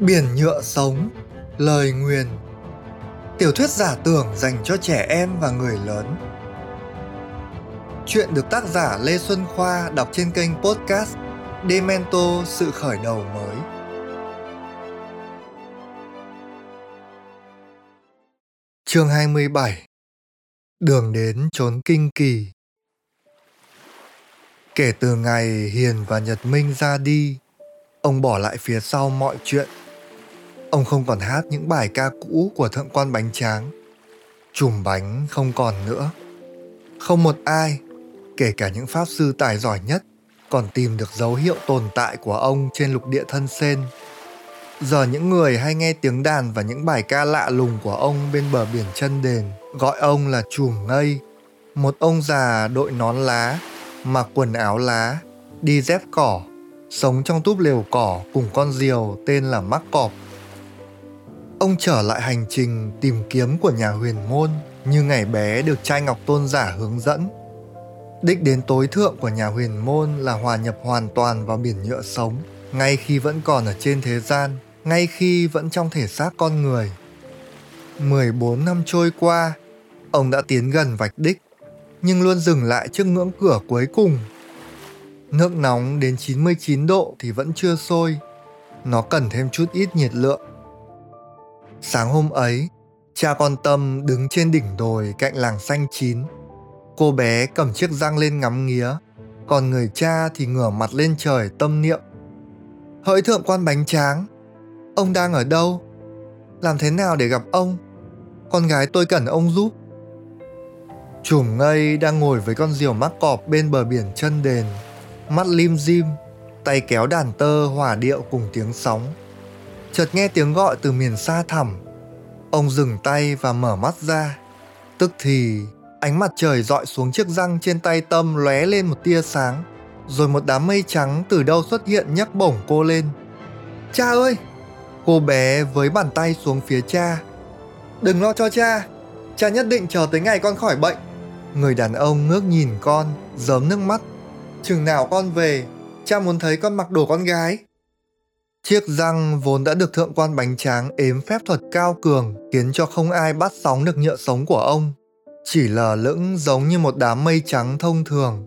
Biển nhựa sống, lời nguyền. Tiểu thuyết giả tưởng dành cho trẻ em và người lớn. Chuyện được tác giả Lê Xuân Khoa đọc trên kênh podcast Demento Sự Khởi Đầu Mới. Chương 27 Đường đến chốn kinh kỳ. Kể từ ngày Hiền và Nhật Minh ra đi, ông bỏ lại phía sau mọi chuyện. Ông không còn hát những bài ca cũ của thượng quan bánh tráng. Chùm bánh không còn nữa. Không một ai, kể cả những pháp sư tài giỏi nhất, còn tìm được dấu hiệu tồn tại của ông trên lục địa thân sen. Giờ những người hay nghe tiếng đàn và những bài ca lạ lùng của ông bên bờ biển chân đền gọi ông là chùm ngây, một ông già đội nón lá, mặc quần áo lá, đi dép cỏ, sống trong túp lều cỏ cùng con diều tên là Mắc Cọp ông trở lại hành trình tìm kiếm của nhà huyền môn như ngày bé được trai ngọc tôn giả hướng dẫn. Đích đến tối thượng của nhà huyền môn là hòa nhập hoàn toàn vào biển nhựa sống, ngay khi vẫn còn ở trên thế gian, ngay khi vẫn trong thể xác con người. 14 năm trôi qua, ông đã tiến gần vạch đích, nhưng luôn dừng lại trước ngưỡng cửa cuối cùng. Nước nóng đến 99 độ thì vẫn chưa sôi, nó cần thêm chút ít nhiệt lượng Sáng hôm ấy, cha con Tâm đứng trên đỉnh đồi cạnh làng xanh chín. Cô bé cầm chiếc răng lên ngắm nghía, còn người cha thì ngửa mặt lên trời tâm niệm. Hỡi thượng quan bánh tráng, ông đang ở đâu? Làm thế nào để gặp ông? Con gái tôi cần ông giúp. Chùm ngây đang ngồi với con diều mắc cọp bên bờ biển chân đền, mắt lim dim, tay kéo đàn tơ hòa điệu cùng tiếng sóng chợt nghe tiếng gọi từ miền xa thẳm. Ông dừng tay và mở mắt ra. Tức thì ánh mặt trời dọi xuống chiếc răng trên tay Tâm lóe lên một tia sáng, rồi một đám mây trắng từ đâu xuất hiện nhấc bổng cô lên. Cha ơi! Cô bé với bàn tay xuống phía cha. Đừng lo cho cha, cha nhất định chờ tới ngày con khỏi bệnh. Người đàn ông ngước nhìn con, giớm nước mắt. Chừng nào con về, cha muốn thấy con mặc đồ con gái. Chiếc răng vốn đã được thượng quan bánh tráng ếm phép thuật cao cường khiến cho không ai bắt sóng được nhựa sống của ông. Chỉ lờ lững giống như một đám mây trắng thông thường.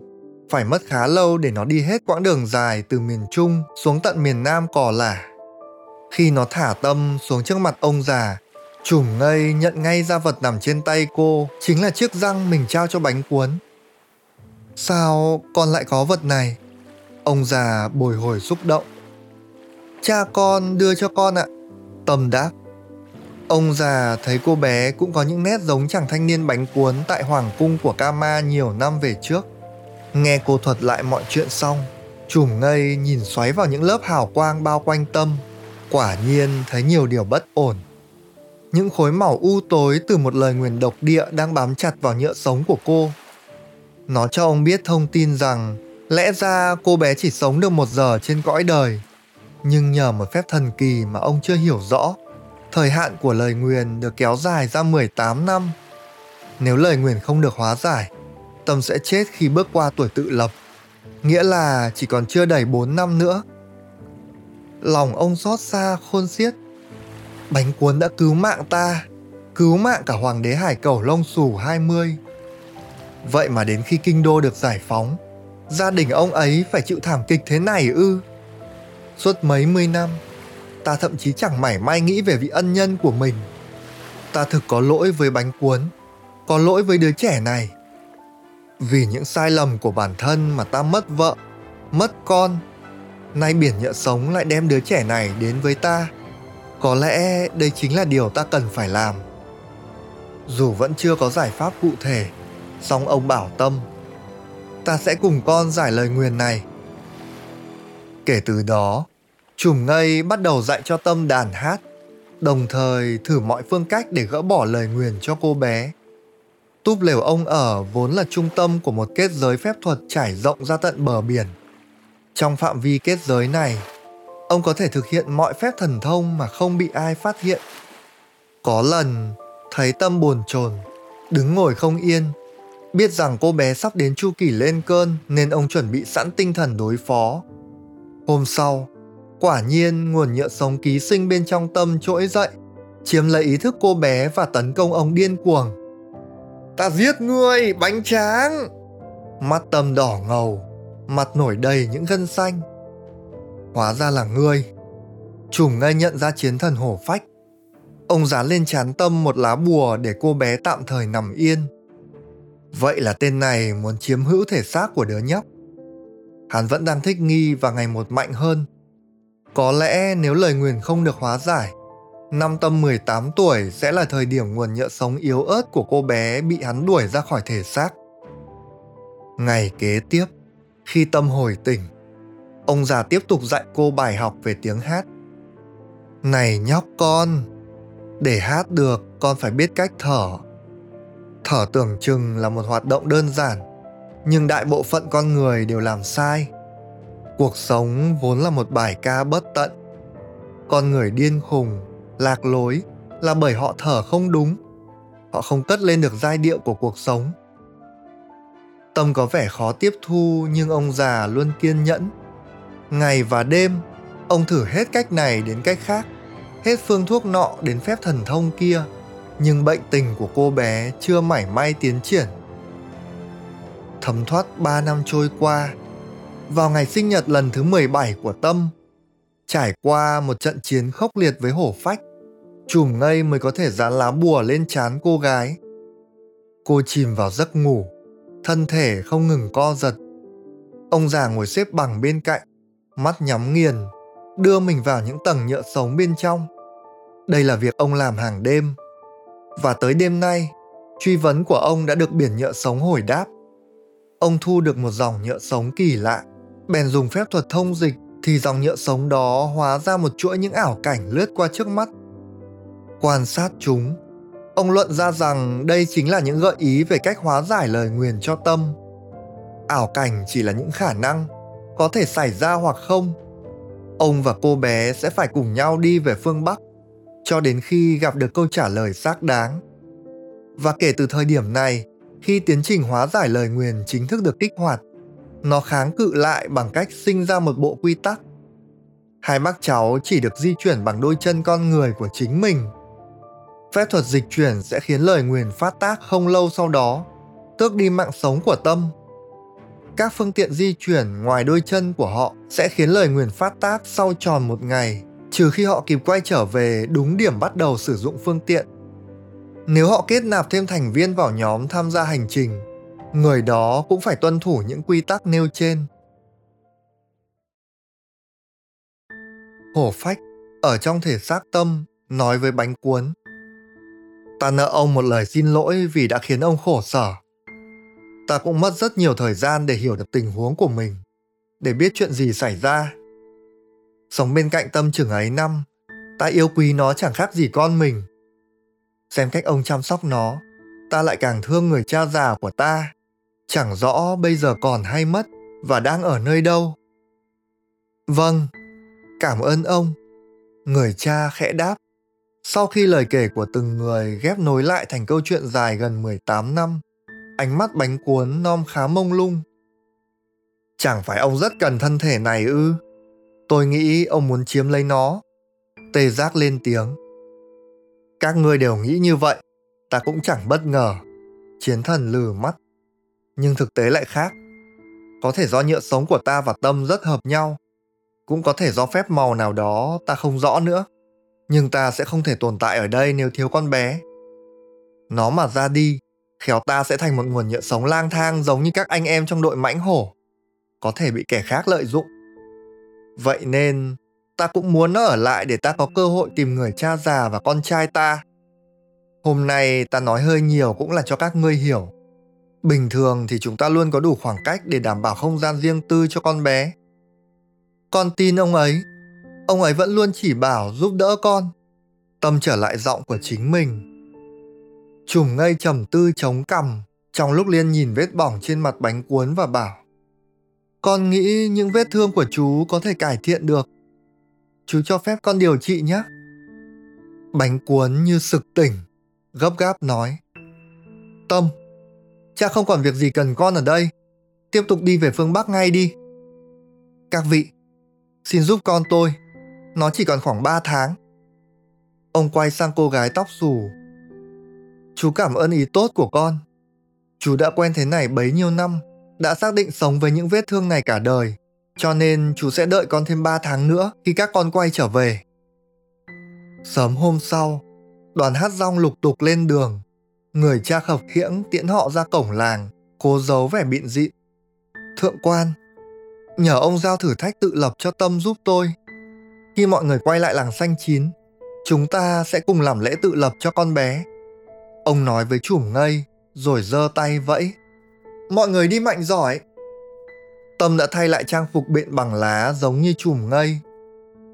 Phải mất khá lâu để nó đi hết quãng đường dài từ miền Trung xuống tận miền Nam cỏ lả. Khi nó thả tâm xuống trước mặt ông già, chùm ngây nhận ngay ra vật nằm trên tay cô chính là chiếc răng mình trao cho bánh cuốn. Sao con lại có vật này? Ông già bồi hồi xúc động. Cha con đưa cho con ạ. Tâm đáp. Ông già thấy cô bé cũng có những nét giống chàng thanh niên bánh cuốn tại hoàng cung của Kama nhiều năm về trước. Nghe cô thuật lại mọi chuyện xong, chùm ngây nhìn xoáy vào những lớp hào quang bao quanh tâm. Quả nhiên thấy nhiều điều bất ổn. Những khối màu u tối từ một lời nguyền độc địa đang bám chặt vào nhựa sống của cô. Nó cho ông biết thông tin rằng lẽ ra cô bé chỉ sống được một giờ trên cõi đời nhưng nhờ một phép thần kỳ mà ông chưa hiểu rõ, thời hạn của lời nguyền được kéo dài ra 18 năm. Nếu lời nguyền không được hóa giải, Tâm sẽ chết khi bước qua tuổi tự lập, nghĩa là chỉ còn chưa đầy 4 năm nữa. Lòng ông xót xa khôn xiết. Bánh cuốn đã cứu mạng ta, cứu mạng cả hoàng đế hải cẩu lông xù 20. Vậy mà đến khi kinh đô được giải phóng, gia đình ông ấy phải chịu thảm kịch thế này ư? Suốt mấy mươi năm, ta thậm chí chẳng mảy may nghĩ về vị ân nhân của mình. Ta thực có lỗi với bánh cuốn, có lỗi với đứa trẻ này. Vì những sai lầm của bản thân mà ta mất vợ, mất con. Nay biển nhựa sống lại đem đứa trẻ này đến với ta. Có lẽ đây chính là điều ta cần phải làm. Dù vẫn chưa có giải pháp cụ thể, song ông bảo tâm ta sẽ cùng con giải lời nguyền này Kể từ đó, chùm ngây bắt đầu dạy cho Tâm đàn hát, đồng thời thử mọi phương cách để gỡ bỏ lời nguyền cho cô bé. Túp lều ông ở vốn là trung tâm của một kết giới phép thuật trải rộng ra tận bờ biển. Trong phạm vi kết giới này, ông có thể thực hiện mọi phép thần thông mà không bị ai phát hiện. Có lần, thấy Tâm buồn chồn, đứng ngồi không yên, biết rằng cô bé sắp đến chu kỳ lên cơn nên ông chuẩn bị sẵn tinh thần đối phó Hôm sau, Quả nhiên nguồn nhựa sống ký sinh bên trong tâm trỗi dậy, chiếm lấy ý thức cô bé và tấn công ông điên cuồng. Ta giết ngươi, bánh tráng! Mắt tâm đỏ ngầu, mặt nổi đầy những gân xanh. Hóa ra là ngươi. Trùm ngay nhận ra chiến thần hổ phách. Ông dán lên chán tâm một lá bùa để cô bé tạm thời nằm yên. Vậy là tên này muốn chiếm hữu thể xác của đứa nhóc. Hắn vẫn đang thích nghi và ngày một mạnh hơn. Có lẽ nếu lời nguyền không được hóa giải, năm tâm 18 tuổi sẽ là thời điểm nguồn nhựa sống yếu ớt của cô bé bị hắn đuổi ra khỏi thể xác. Ngày kế tiếp, khi tâm hồi tỉnh, ông già tiếp tục dạy cô bài học về tiếng hát. Này nhóc con, để hát được con phải biết cách thở. Thở tưởng chừng là một hoạt động đơn giản, nhưng đại bộ phận con người đều làm sai. Cuộc sống vốn là một bài ca bất tận. Con người điên khùng, lạc lối là bởi họ thở không đúng. Họ không cất lên được giai điệu của cuộc sống Tâm có vẻ khó tiếp thu nhưng ông già luôn kiên nhẫn. Ngày và đêm, ông thử hết cách này đến cách khác, hết phương thuốc nọ đến phép thần thông kia, nhưng bệnh tình của cô bé chưa mảy may tiến triển. Thấm thoát 3 năm trôi qua, vào ngày sinh nhật lần thứ 17 của Tâm, trải qua một trận chiến khốc liệt với hổ phách, chùm ngây mới có thể dán lá bùa lên trán cô gái. Cô chìm vào giấc ngủ, thân thể không ngừng co giật. Ông già ngồi xếp bằng bên cạnh, mắt nhắm nghiền, đưa mình vào những tầng nhựa sống bên trong. Đây là việc ông làm hàng đêm. Và tới đêm nay, truy vấn của ông đã được biển nhựa sống hồi đáp. Ông thu được một dòng nhựa sống kỳ lạ, bèn dùng phép thuật thông dịch thì dòng nhựa sống đó hóa ra một chuỗi những ảo cảnh lướt qua trước mắt. Quan sát chúng, Ông luận ra rằng đây chính là những gợi ý về cách hóa giải lời nguyền cho tâm. Ảo cảnh chỉ là những khả năng, có thể xảy ra hoặc không. Ông và cô bé sẽ phải cùng nhau đi về phương Bắc, cho đến khi gặp được câu trả lời xác đáng. Và kể từ thời điểm này, khi tiến trình hóa giải lời nguyền chính thức được kích hoạt, nó kháng cự lại bằng cách sinh ra một bộ quy tắc. Hai bác cháu chỉ được di chuyển bằng đôi chân con người của chính mình Phép thuật dịch chuyển sẽ khiến lời nguyền phát tác không lâu sau đó, tước đi mạng sống của tâm. Các phương tiện di chuyển ngoài đôi chân của họ sẽ khiến lời nguyền phát tác sau tròn một ngày, trừ khi họ kịp quay trở về đúng điểm bắt đầu sử dụng phương tiện. Nếu họ kết nạp thêm thành viên vào nhóm tham gia hành trình, người đó cũng phải tuân thủ những quy tắc nêu trên. Hổ phách ở trong thể xác tâm nói với bánh cuốn Ta nợ ông một lời xin lỗi vì đã khiến ông khổ sở. Ta cũng mất rất nhiều thời gian để hiểu được tình huống của mình, để biết chuyện gì xảy ra. Sống bên cạnh tâm trưởng ấy năm, ta yêu quý nó chẳng khác gì con mình. Xem cách ông chăm sóc nó, ta lại càng thương người cha già của ta. Chẳng rõ bây giờ còn hay mất và đang ở nơi đâu. Vâng, cảm ơn ông. Người cha khẽ đáp. Sau khi lời kể của từng người ghép nối lại thành câu chuyện dài gần 18 năm, ánh mắt bánh cuốn non khá mông lung. Chẳng phải ông rất cần thân thể này ư? Tôi nghĩ ông muốn chiếm lấy nó. Tê giác lên tiếng. Các ngươi đều nghĩ như vậy, ta cũng chẳng bất ngờ. Chiến thần lừ mắt. Nhưng thực tế lại khác. Có thể do nhựa sống của ta và tâm rất hợp nhau. Cũng có thể do phép màu nào đó ta không rõ nữa nhưng ta sẽ không thể tồn tại ở đây nếu thiếu con bé nó mà ra đi khéo ta sẽ thành một nguồn nhựa sống lang thang giống như các anh em trong đội mãnh hổ có thể bị kẻ khác lợi dụng vậy nên ta cũng muốn nó ở lại để ta có cơ hội tìm người cha già và con trai ta. Hôm nay ta nói hơi nhiều cũng là cho các ngươi hiểu. Bình thường thì chúng ta luôn có đủ khoảng cách để đảm bảo không gian riêng tư cho con bé. Con tin ông ấy. Ông ấy vẫn luôn chỉ bảo giúp đỡ con. Tâm trở lại giọng của chính mình. Trùm ngây trầm tư chống cằm, trong lúc liên nhìn vết bỏng trên mặt bánh cuốn và bảo, con nghĩ những vết thương của chú có thể cải thiện được chú cho phép con điều trị nhé bánh cuốn như sực tỉnh gấp gáp nói tâm cha không còn việc gì cần con ở đây tiếp tục đi về phương bắc ngay đi các vị xin giúp con tôi nó chỉ còn khoảng 3 tháng. Ông quay sang cô gái tóc xù. Chú cảm ơn ý tốt của con. Chú đã quen thế này bấy nhiêu năm, đã xác định sống với những vết thương này cả đời. Cho nên chú sẽ đợi con thêm 3 tháng nữa khi các con quay trở về. Sớm hôm sau, đoàn hát rong lục tục lên đường. Người cha khập khiễng tiễn họ ra cổng làng, cố giấu vẻ bịn dị. Thượng quan, nhờ ông giao thử thách tự lập cho Tâm giúp tôi. Khi mọi người quay lại làng xanh chín, chúng ta sẽ cùng làm lễ tự lập cho con bé. Ông nói với chùm ngây, rồi giơ tay vẫy. Mọi người đi mạnh giỏi. Tâm đã thay lại trang phục bện bằng lá giống như chùm ngây.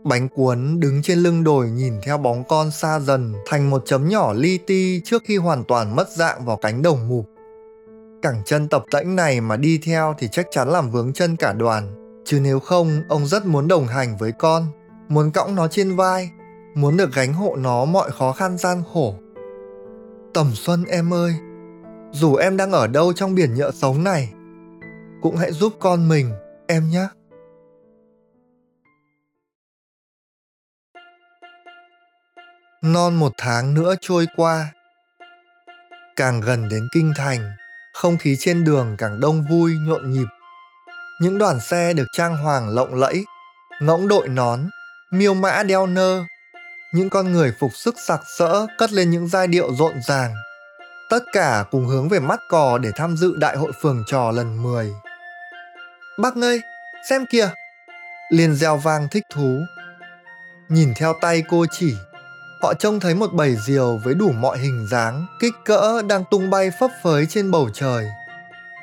Bánh cuốn đứng trên lưng đồi nhìn theo bóng con xa dần thành một chấm nhỏ li ti trước khi hoàn toàn mất dạng vào cánh đồng mục. Cẳng chân tập tễnh này mà đi theo thì chắc chắn làm vướng chân cả đoàn. Chứ nếu không, ông rất muốn đồng hành với con, muốn cõng nó trên vai, muốn được gánh hộ nó mọi khó khăn gian khổ. Tầm Xuân em ơi, dù em đang ở đâu trong biển nhựa sống này, cũng hãy giúp con mình, em nhé. Non một tháng nữa trôi qua. Càng gần đến kinh thành, không khí trên đường càng đông vui nhộn nhịp. Những đoàn xe được trang hoàng lộng lẫy, ngỗng đội nón, miêu mã đeo nơ, những con người phục sức sặc sỡ cất lên những giai điệu rộn ràng. Tất cả cùng hướng về mắt cò để tham dự đại hội phường trò lần 10. Bác ơi, xem kìa! Liên reo vang thích thú. Nhìn theo tay cô chỉ, họ trông thấy một bầy diều với đủ mọi hình dáng, kích cỡ đang tung bay phấp phới trên bầu trời.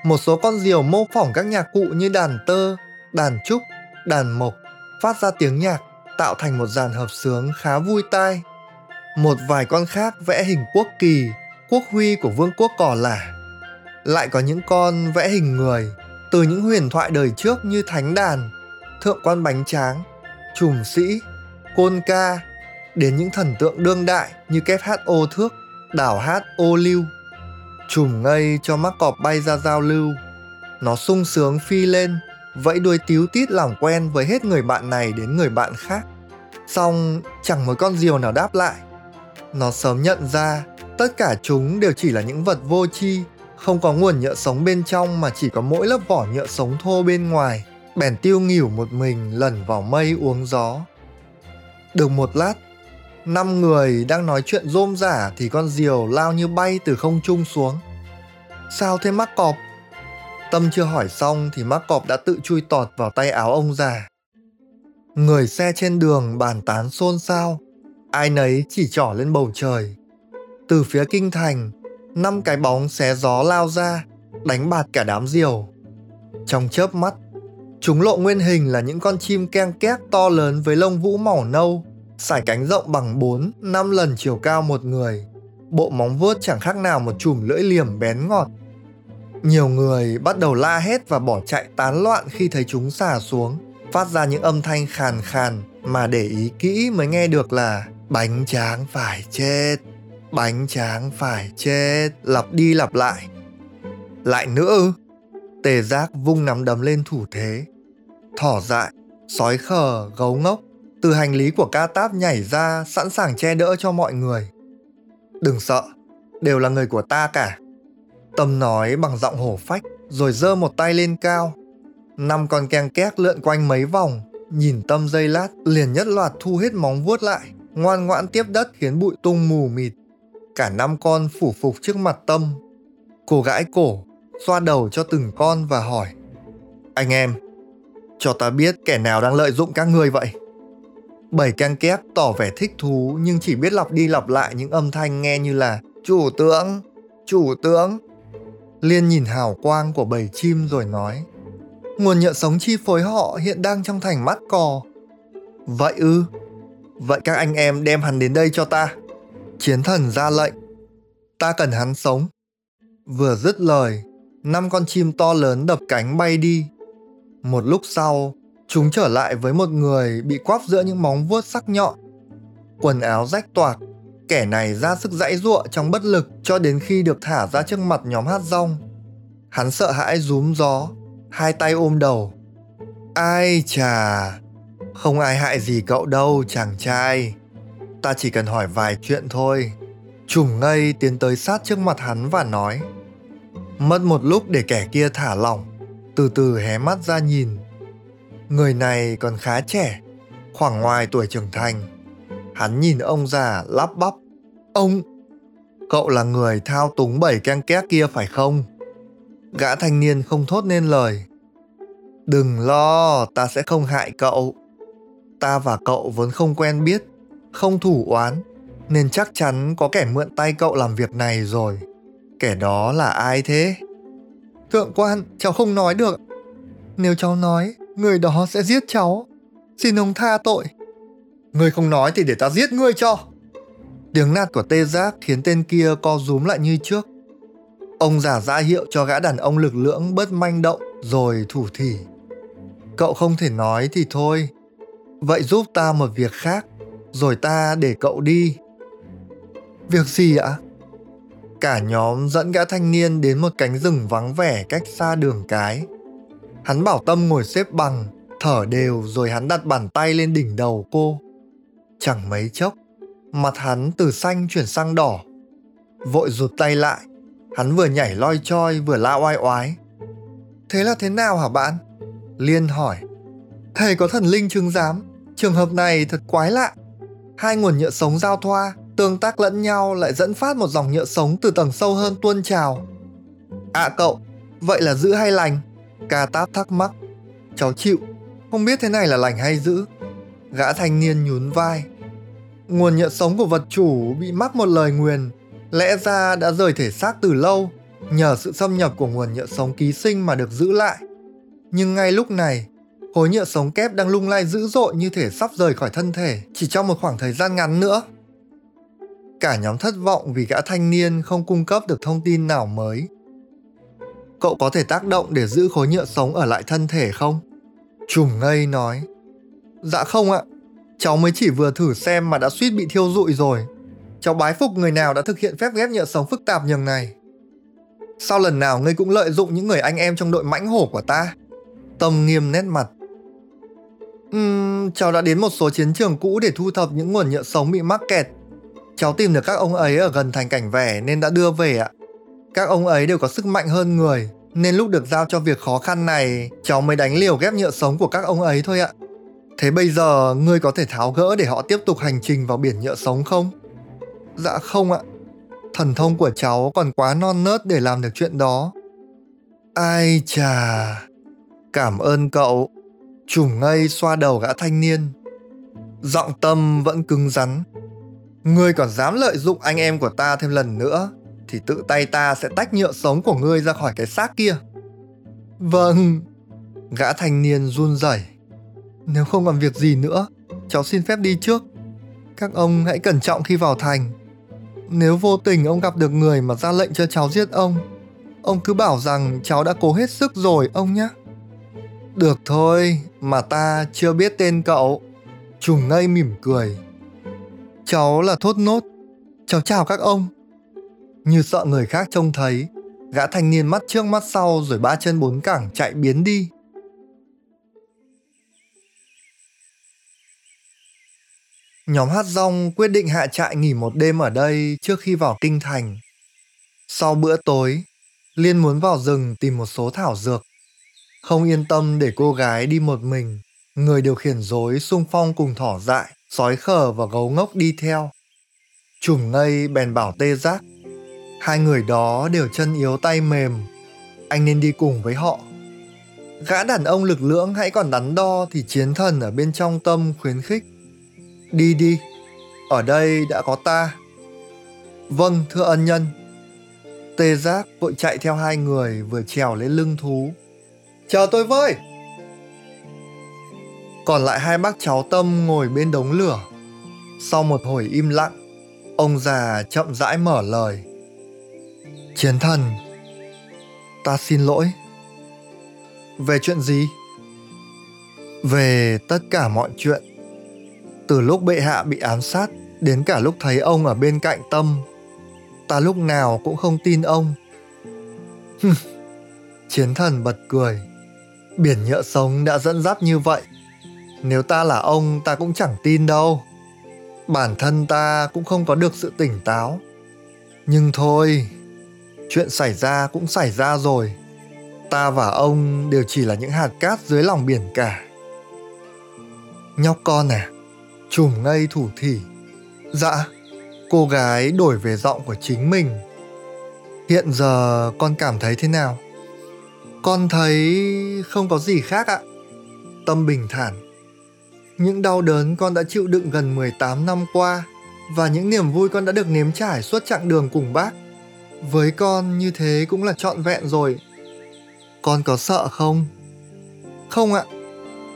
Một số con diều mô phỏng các nhạc cụ như đàn tơ, đàn trúc, đàn mộc, phát ra tiếng nhạc tạo thành một dàn hợp sướng khá vui tai. Một vài con khác vẽ hình quốc kỳ, quốc huy của vương quốc cỏ lả. Lại có những con vẽ hình người, từ những huyền thoại đời trước như thánh đàn, thượng quan bánh tráng, trùm sĩ, côn ca, đến những thần tượng đương đại như kép hát ô thước, đảo hát ô lưu. Trùm ngây cho mắc cọp bay ra giao lưu. Nó sung sướng phi lên, vẫy đuôi tíu tít làm quen với hết người bạn này đến người bạn khác. Xong chẳng một con diều nào đáp lại. Nó sớm nhận ra tất cả chúng đều chỉ là những vật vô tri, không có nguồn nhựa sống bên trong mà chỉ có mỗi lớp vỏ nhựa sống thô bên ngoài. Bèn tiêu nghỉu một mình lẩn vào mây uống gió. Được một lát, năm người đang nói chuyện rôm rả thì con diều lao như bay từ không trung xuống. Sao thế mắc cọp? Tâm chưa hỏi xong thì mắc cọp đã tự chui tọt vào tay áo ông già. Người xe trên đường bàn tán xôn xao, ai nấy chỉ trỏ lên bầu trời. Từ phía kinh thành, năm cái bóng xé gió lao ra, đánh bạt cả đám diều. Trong chớp mắt, chúng lộ nguyên hình là những con chim keng két to lớn với lông vũ màu nâu, sải cánh rộng bằng 4, 5 lần chiều cao một người. Bộ móng vuốt chẳng khác nào một chùm lưỡi liềm bén ngọt. Nhiều người bắt đầu la hét và bỏ chạy tán loạn khi thấy chúng xả xuống phát ra những âm thanh khàn khàn mà để ý kỹ mới nghe được là bánh tráng phải chết bánh tráng phải chết lặp đi lặp lại. Lại nữa ư? Tề giác vung nắm đấm lên thủ thế. Thỏ dại sói khờ gấu ngốc. Từ hành lý của ca táp nhảy ra sẵn sàng che đỡ cho mọi người. Đừng sợ đều là người của ta cả. Tâm nói bằng giọng hổ phách rồi giơ một tay lên cao. Năm con keng két lượn quanh mấy vòng, nhìn tâm dây lát liền nhất loạt thu hết móng vuốt lại, ngoan ngoãn tiếp đất khiến bụi tung mù mịt. Cả năm con phủ phục trước mặt tâm. Cô gãi cổ, xoa đầu cho từng con và hỏi. Anh em, cho ta biết kẻ nào đang lợi dụng các ngươi vậy. Bảy keng két tỏ vẻ thích thú nhưng chỉ biết lặp đi lặp lại những âm thanh nghe như là Chủ tướng, chủ tướng. Liên nhìn hào quang của bầy chim rồi nói Nguồn nhựa sống chi phối họ hiện đang trong thành mắt cò. Vậy ư? Vậy các anh em đem hắn đến đây cho ta. Chiến thần ra lệnh. Ta cần hắn sống. Vừa dứt lời, năm con chim to lớn đập cánh bay đi. Một lúc sau, chúng trở lại với một người bị quắp giữa những móng vuốt sắc nhọn. Quần áo rách toạc, kẻ này ra sức dãy giụa trong bất lực cho đến khi được thả ra trước mặt nhóm hát rong. Hắn sợ hãi rúm gió, hai tay ôm đầu. Ai chà, Không ai hại gì cậu đâu, chàng trai. Ta chỉ cần hỏi vài chuyện thôi. trùm ngây tiến tới sát trước mặt hắn và nói. Mất một lúc để kẻ kia thả lỏng, từ từ hé mắt ra nhìn. Người này còn khá trẻ, khoảng ngoài tuổi trưởng thành. Hắn nhìn ông già lắp bắp. Ông, cậu là người thao túng bảy keng két kia phải không? Gã thanh niên không thốt nên lời. Đừng lo, ta sẽ không hại cậu. Ta và cậu vốn không quen biết, không thủ oán, nên chắc chắn có kẻ mượn tay cậu làm việc này rồi. Kẻ đó là ai thế? Thượng quan, cháu không nói được. Nếu cháu nói, người đó sẽ giết cháu. Xin ông tha tội. Người không nói thì để ta giết ngươi cho. Tiếng nạt của tê giác khiến tên kia co rúm lại như trước. Ông giả ra hiệu cho gã đàn ông lực lưỡng bớt manh động rồi thủ thỉ. Cậu không thể nói thì thôi. Vậy giúp ta một việc khác, rồi ta để cậu đi. Việc gì ạ? Cả nhóm dẫn gã thanh niên đến một cánh rừng vắng vẻ cách xa đường cái. Hắn bảo Tâm ngồi xếp bằng, thở đều rồi hắn đặt bàn tay lên đỉnh đầu cô. Chẳng mấy chốc, mặt hắn từ xanh chuyển sang đỏ. Vội rụt tay lại, hắn vừa nhảy loi choi vừa la oai oái. Thế là thế nào hả bạn? Liên hỏi. Thầy có thần linh chứng giám, trường hợp này thật quái lạ. Hai nguồn nhựa sống giao thoa, tương tác lẫn nhau lại dẫn phát một dòng nhựa sống từ tầng sâu hơn tuôn trào. À cậu, vậy là giữ hay lành? Ca táp thắc mắc. Cháu chịu, không biết thế này là lành hay giữ. Gã thanh niên nhún vai. Nguồn nhựa sống của vật chủ bị mắc một lời nguyền, lẽ ra đã rời thể xác từ lâu, nhờ sự xâm nhập của nguồn nhựa sống ký sinh mà được giữ lại. Nhưng ngay lúc này, khối nhựa sống kép đang lung lay dữ dội như thể sắp rời khỏi thân thể chỉ trong một khoảng thời gian ngắn nữa. Cả nhóm thất vọng vì gã thanh niên không cung cấp được thông tin nào mới. Cậu có thể tác động để giữ khối nhựa sống ở lại thân thể không? Trùm ngây nói. Dạ không ạ, cháu mới chỉ vừa thử xem mà đã suýt bị thiêu rụi rồi. Cháu bái phục người nào đã thực hiện phép ghép nhựa sống phức tạp nhường này. Sao lần nào ngươi cũng lợi dụng những người anh em trong đội mãnh hổ của ta? Tâm nghiêm nét mặt. Uhm, cháu đã đến một số chiến trường cũ để thu thập những nguồn nhựa sống bị mắc kẹt. Cháu tìm được các ông ấy ở gần thành cảnh vẻ nên đã đưa về ạ. Các ông ấy đều có sức mạnh hơn người, nên lúc được giao cho việc khó khăn này, cháu mới đánh liều ghép nhựa sống của các ông ấy thôi ạ. Thế bây giờ ngươi có thể tháo gỡ để họ tiếp tục hành trình vào biển nhựa sống không? Dạ không ạ. Thần thông của cháu còn quá non nớt để làm được chuyện đó. Ai chà, cảm ơn cậu chùm ngây xoa đầu gã thanh niên. Giọng tâm vẫn cứng rắn. Ngươi còn dám lợi dụng anh em của ta thêm lần nữa thì tự tay ta sẽ tách nhựa sống của ngươi ra khỏi cái xác kia. Vâng. Gã thanh niên run rẩy. Nếu không còn việc gì nữa, cháu xin phép đi trước. Các ông hãy cẩn trọng khi vào thành. Nếu vô tình ông gặp được người mà ra lệnh cho cháu giết ông, ông cứ bảo rằng cháu đã cố hết sức rồi ông nhé. Được thôi, mà ta chưa biết tên cậu. Trùng ngây mỉm cười. Cháu là Thốt Nốt. Cháu chào các ông. Như sợ người khác trông thấy, gã thanh niên mắt trước mắt sau rồi ba chân bốn cẳng chạy biến đi. Nhóm hát rong quyết định hạ trại nghỉ một đêm ở đây trước khi vào kinh thành. Sau bữa tối, Liên muốn vào rừng tìm một số thảo dược. Không yên tâm để cô gái đi một mình, người điều khiển dối xung phong cùng thỏ dại, sói khờ và gấu ngốc đi theo. chùm ngây bèn bảo tê giác Hai người đó đều chân yếu tay mềm. Anh nên đi cùng với họ. Gã đàn ông lực lưỡng hãy còn đắn đo thì chiến thần ở bên trong tâm khuyến khích. Đi đi, ở đây đã có ta. Vâng, thưa ân nhân. Tê giác vội chạy theo hai người vừa trèo lên lưng thú. Chờ tôi với! Còn lại hai bác cháu Tâm ngồi bên đống lửa. Sau một hồi im lặng, ông già chậm rãi mở lời. Chiến thần Ta xin lỗi Về chuyện gì? Về tất cả mọi chuyện Từ lúc bệ hạ bị ám sát Đến cả lúc thấy ông ở bên cạnh tâm Ta lúc nào cũng không tin ông Chiến thần bật cười Biển nhựa sống đã dẫn dắt như vậy Nếu ta là ông ta cũng chẳng tin đâu. Bản thân ta cũng không có được sự tỉnh táo. Nhưng thôi, chuyện xảy ra cũng xảy ra rồi. Ta và ông đều chỉ là những hạt cát dưới lòng biển cả. Nhóc con à, trùm ngây thủ thỉ. Dạ, cô gái đổi về giọng của chính mình. Hiện giờ con cảm thấy thế nào? Con thấy không có gì khác ạ. Tâm bình thản. Những đau đớn con đã chịu đựng gần 18 năm qua và những niềm vui con đã được nếm trải suốt chặng đường cùng bác. Với con như thế cũng là trọn vẹn rồi. Con có sợ không? Không ạ.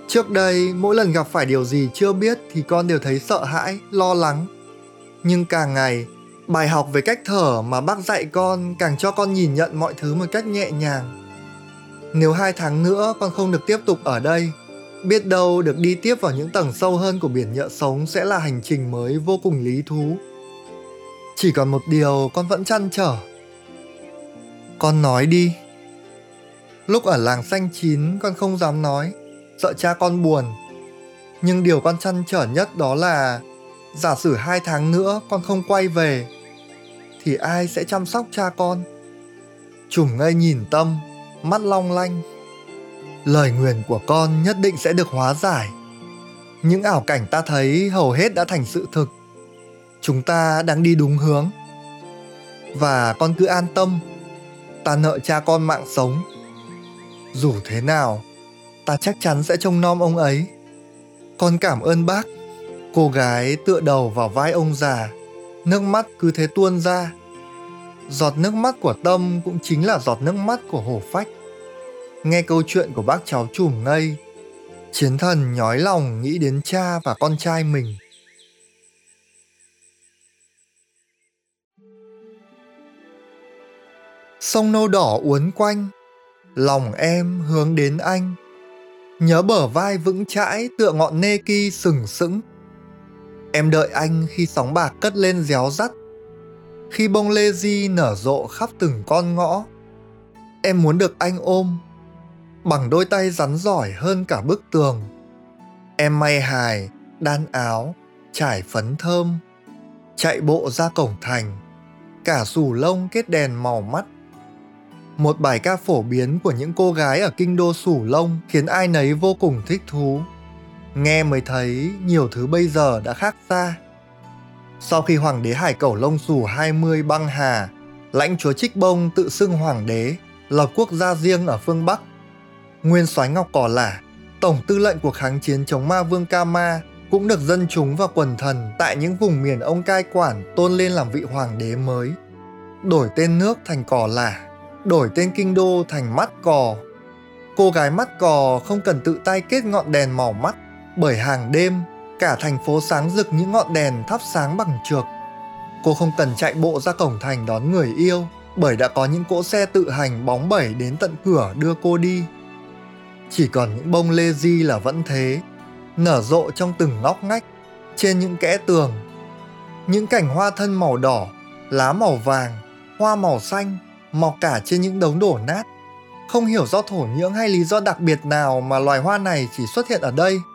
Trước đây mỗi lần gặp phải điều gì chưa biết thì con đều thấy sợ hãi, lo lắng. Nhưng càng ngày, bài học về cách thở mà bác dạy con càng cho con nhìn nhận mọi thứ một cách nhẹ nhàng nếu hai tháng nữa con không được tiếp tục ở đây, biết đâu được đi tiếp vào những tầng sâu hơn của biển nhựa sống sẽ là hành trình mới vô cùng lý thú. Chỉ còn một điều con vẫn chăn trở. Con nói đi. Lúc ở làng xanh chín con không dám nói, sợ cha con buồn. Nhưng điều con chăn trở nhất đó là giả sử hai tháng nữa con không quay về thì ai sẽ chăm sóc cha con? Trùng ngây nhìn tâm mắt long lanh. Lời nguyền của con nhất định sẽ được hóa giải. Những ảo cảnh ta thấy hầu hết đã thành sự thực. Chúng ta đang đi đúng hướng. Và con cứ an tâm. Ta nợ cha con mạng sống. Dù thế nào, ta chắc chắn sẽ trông nom ông ấy. Con cảm ơn bác. Cô gái tựa đầu vào vai ông già, nước mắt cứ thế tuôn ra giọt nước mắt của tâm cũng chính là giọt nước mắt của hổ phách. Nghe câu chuyện của bác cháu chùm ngây, chiến thần nhói lòng nghĩ đến cha và con trai mình. Sông nâu đỏ uốn quanh, lòng em hướng đến anh. Nhớ bờ vai vững chãi tựa ngọn nê ki sừng sững. Em đợi anh khi sóng bạc cất lên réo rắt khi bông lê di nở rộ khắp từng con ngõ. Em muốn được anh ôm, bằng đôi tay rắn giỏi hơn cả bức tường. Em may hài, đan áo, trải phấn thơm, chạy bộ ra cổng thành. Cả sù lông kết đèn màu mắt. Một bài ca phổ biến của những cô gái ở kinh đô sủ lông khiến ai nấy vô cùng thích thú. Nghe mới thấy nhiều thứ bây giờ đã khác xa sau khi hoàng đế hải cẩu lông xù 20 băng hà, lãnh chúa Trích Bông tự xưng hoàng đế, lập quốc gia riêng ở phương Bắc. Nguyên soái Ngọc Cỏ Lả, tổng tư lệnh cuộc kháng chiến chống ma vương Kama, cũng được dân chúng và quần thần tại những vùng miền ông cai quản tôn lên làm vị hoàng đế mới. Đổi tên nước thành Cỏ Lả, đổi tên kinh đô thành Mắt Cò. Cô gái Mắt Cò không cần tự tay kết ngọn đèn màu mắt, bởi hàng đêm cả thành phố sáng rực những ngọn đèn thắp sáng bằng trược. Cô không cần chạy bộ ra cổng thành đón người yêu, bởi đã có những cỗ xe tự hành bóng bẩy đến tận cửa đưa cô đi. Chỉ còn những bông lê di là vẫn thế, nở rộ trong từng ngóc ngách, trên những kẽ tường. Những cảnh hoa thân màu đỏ, lá màu vàng, hoa màu xanh, mọc cả trên những đống đổ nát. Không hiểu do thổ nhưỡng hay lý do đặc biệt nào mà loài hoa này chỉ xuất hiện ở đây –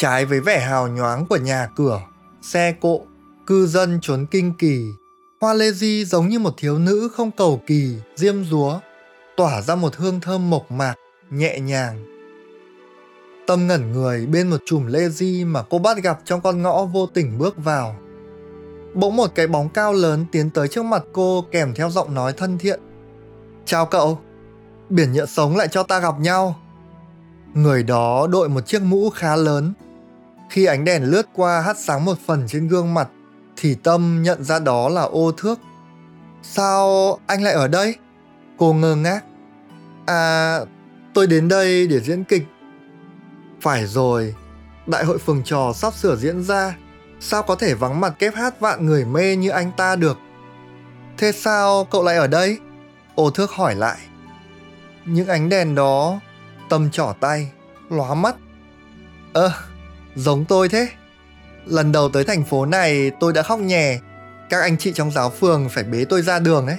Trái với vẻ hào nhoáng của nhà cửa, xe cộ, cư dân trốn kinh kỳ, Hoa Lê Di giống như một thiếu nữ không cầu kỳ, diêm dúa, tỏa ra một hương thơm mộc mạc, nhẹ nhàng. Tâm ngẩn người bên một chùm lê di mà cô bắt gặp trong con ngõ vô tình bước vào. Bỗng một cái bóng cao lớn tiến tới trước mặt cô kèm theo giọng nói thân thiện. Chào cậu, biển nhựa sống lại cho ta gặp nhau. Người đó đội một chiếc mũ khá lớn, khi ánh đèn lướt qua hắt sáng một phần trên gương mặt, thì Tâm nhận ra đó là ô thước. Sao anh lại ở đây? Cô ngơ ngác. À, tôi đến đây để diễn kịch. Phải rồi, đại hội phường trò sắp sửa diễn ra. Sao có thể vắng mặt kép hát vạn người mê như anh ta được? Thế sao cậu lại ở đây? Ô thước hỏi lại. Những ánh đèn đó, tâm trỏ tay, lóa mắt. Ơ, à, Giống tôi thế. Lần đầu tới thành phố này tôi đã khóc nhè. Các anh chị trong giáo phường phải bế tôi ra đường đấy.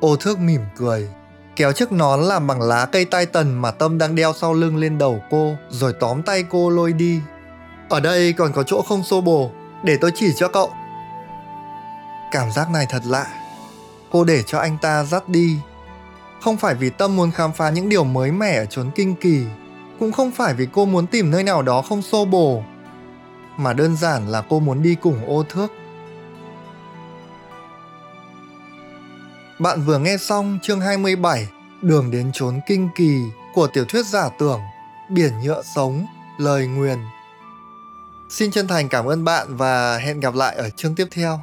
Ô thước mỉm cười. kéo chiếc nón làm bằng lá cây tai tần mà Tâm đang đeo sau lưng lên đầu cô, rồi tóm tay cô lôi đi. Ở đây còn có chỗ không xô bồ, để tôi chỉ cho cậu. Cảm giác này thật lạ. Cô để cho anh ta dắt đi. Không phải vì Tâm muốn khám phá những điều mới mẻ ở chốn kinh kỳ, cũng không phải vì cô muốn tìm nơi nào đó không xô bồ, mà đơn giản là cô muốn đi cùng ô thước. Bạn vừa nghe xong chương 27 Đường đến chốn kinh kỳ của tiểu thuyết giả tưởng Biển nhựa sống, lời nguyền. Xin chân thành cảm ơn bạn và hẹn gặp lại ở chương tiếp theo.